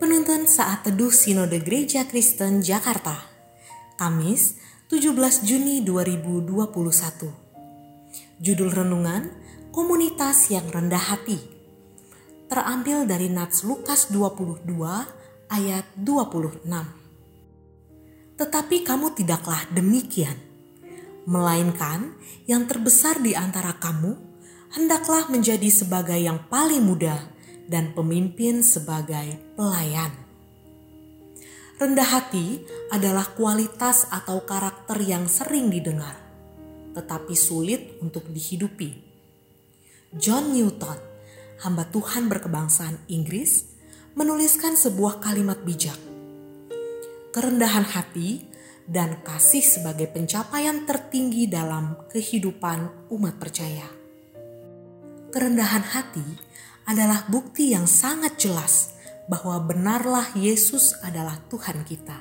Penuntun Saat Teduh Sinode Gereja Kristen Jakarta. Kamis 17 Juni 2021 Judul Renungan Komunitas yang Rendah Hati. Terambil dari Nats Lukas 22 ayat 26 Tetapi kamu tidaklah demikian. Melainkan yang terbesar di antara kamu hendaklah menjadi sebagai yang paling muda dan pemimpin sebagai pelayan. Rendah hati adalah kualitas atau karakter yang sering didengar, tetapi sulit untuk dihidupi. John Newton, hamba Tuhan berkebangsaan Inggris, menuliskan sebuah kalimat bijak. Kerendahan hati dan kasih sebagai pencapaian tertinggi dalam kehidupan umat percaya. Kerendahan hati adalah bukti yang sangat jelas bahwa benarlah Yesus adalah Tuhan kita.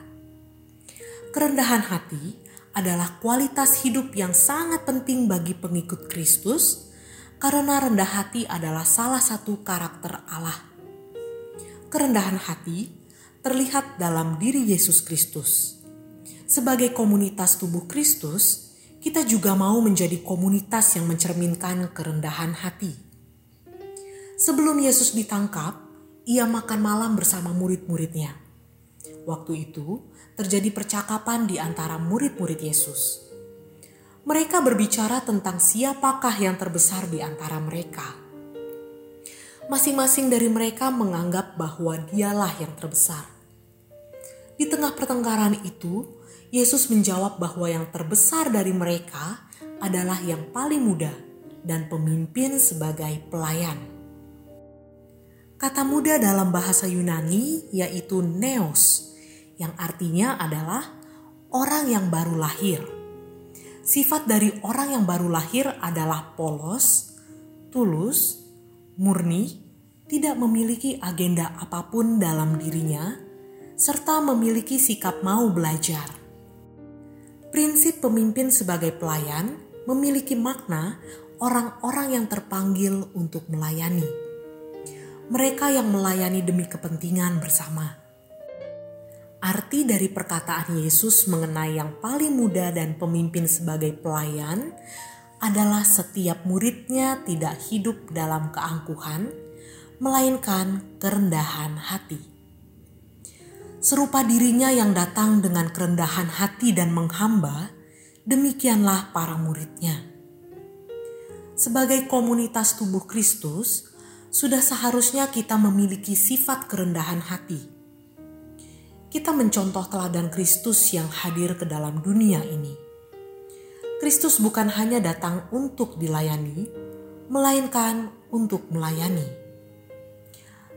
Kerendahan hati adalah kualitas hidup yang sangat penting bagi pengikut Kristus, karena rendah hati adalah salah satu karakter Allah. Kerendahan hati terlihat dalam diri Yesus Kristus. Sebagai komunitas tubuh Kristus, kita juga mau menjadi komunitas yang mencerminkan kerendahan hati. Sebelum Yesus ditangkap, ia makan malam bersama murid-muridnya. Waktu itu terjadi percakapan di antara murid-murid Yesus. Mereka berbicara tentang siapakah yang terbesar di antara mereka. Masing-masing dari mereka menganggap bahwa dialah yang terbesar. Di tengah pertengkaran itu, Yesus menjawab bahwa yang terbesar dari mereka adalah yang paling muda dan pemimpin sebagai pelayan. Kata muda dalam bahasa Yunani yaitu neos, yang artinya adalah orang yang baru lahir. Sifat dari orang yang baru lahir adalah polos, tulus, murni, tidak memiliki agenda apa pun dalam dirinya, serta memiliki sikap mau belajar. Prinsip pemimpin sebagai pelayan memiliki makna orang-orang yang terpanggil untuk melayani mereka yang melayani demi kepentingan bersama. Arti dari perkataan Yesus mengenai yang paling muda dan pemimpin sebagai pelayan adalah setiap muridnya tidak hidup dalam keangkuhan, melainkan kerendahan hati. Serupa dirinya yang datang dengan kerendahan hati dan menghamba, demikianlah para muridnya. Sebagai komunitas tubuh Kristus, sudah seharusnya kita memiliki sifat kerendahan hati. Kita mencontoh teladan Kristus yang hadir ke dalam dunia ini. Kristus bukan hanya datang untuk dilayani, melainkan untuk melayani.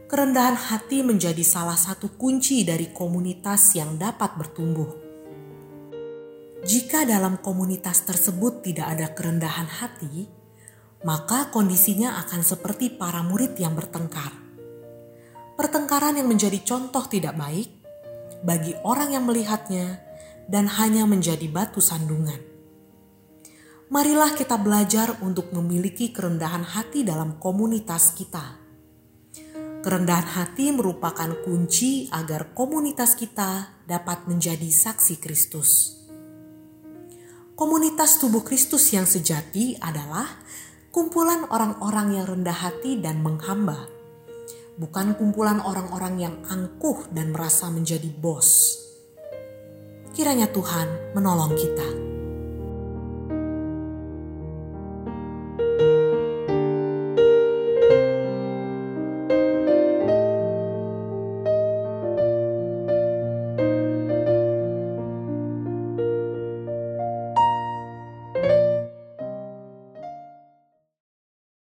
Kerendahan hati menjadi salah satu kunci dari komunitas yang dapat bertumbuh. Jika dalam komunitas tersebut tidak ada kerendahan hati, maka kondisinya akan seperti para murid yang bertengkar. Pertengkaran yang menjadi contoh tidak baik bagi orang yang melihatnya dan hanya menjadi batu sandungan. Marilah kita belajar untuk memiliki kerendahan hati dalam komunitas kita. Kerendahan hati merupakan kunci agar komunitas kita dapat menjadi saksi Kristus. Komunitas tubuh Kristus yang sejati adalah kumpulan orang-orang yang rendah hati dan menghamba, bukan kumpulan orang-orang yang angkuh dan merasa menjadi bos. Kiranya Tuhan menolong kita.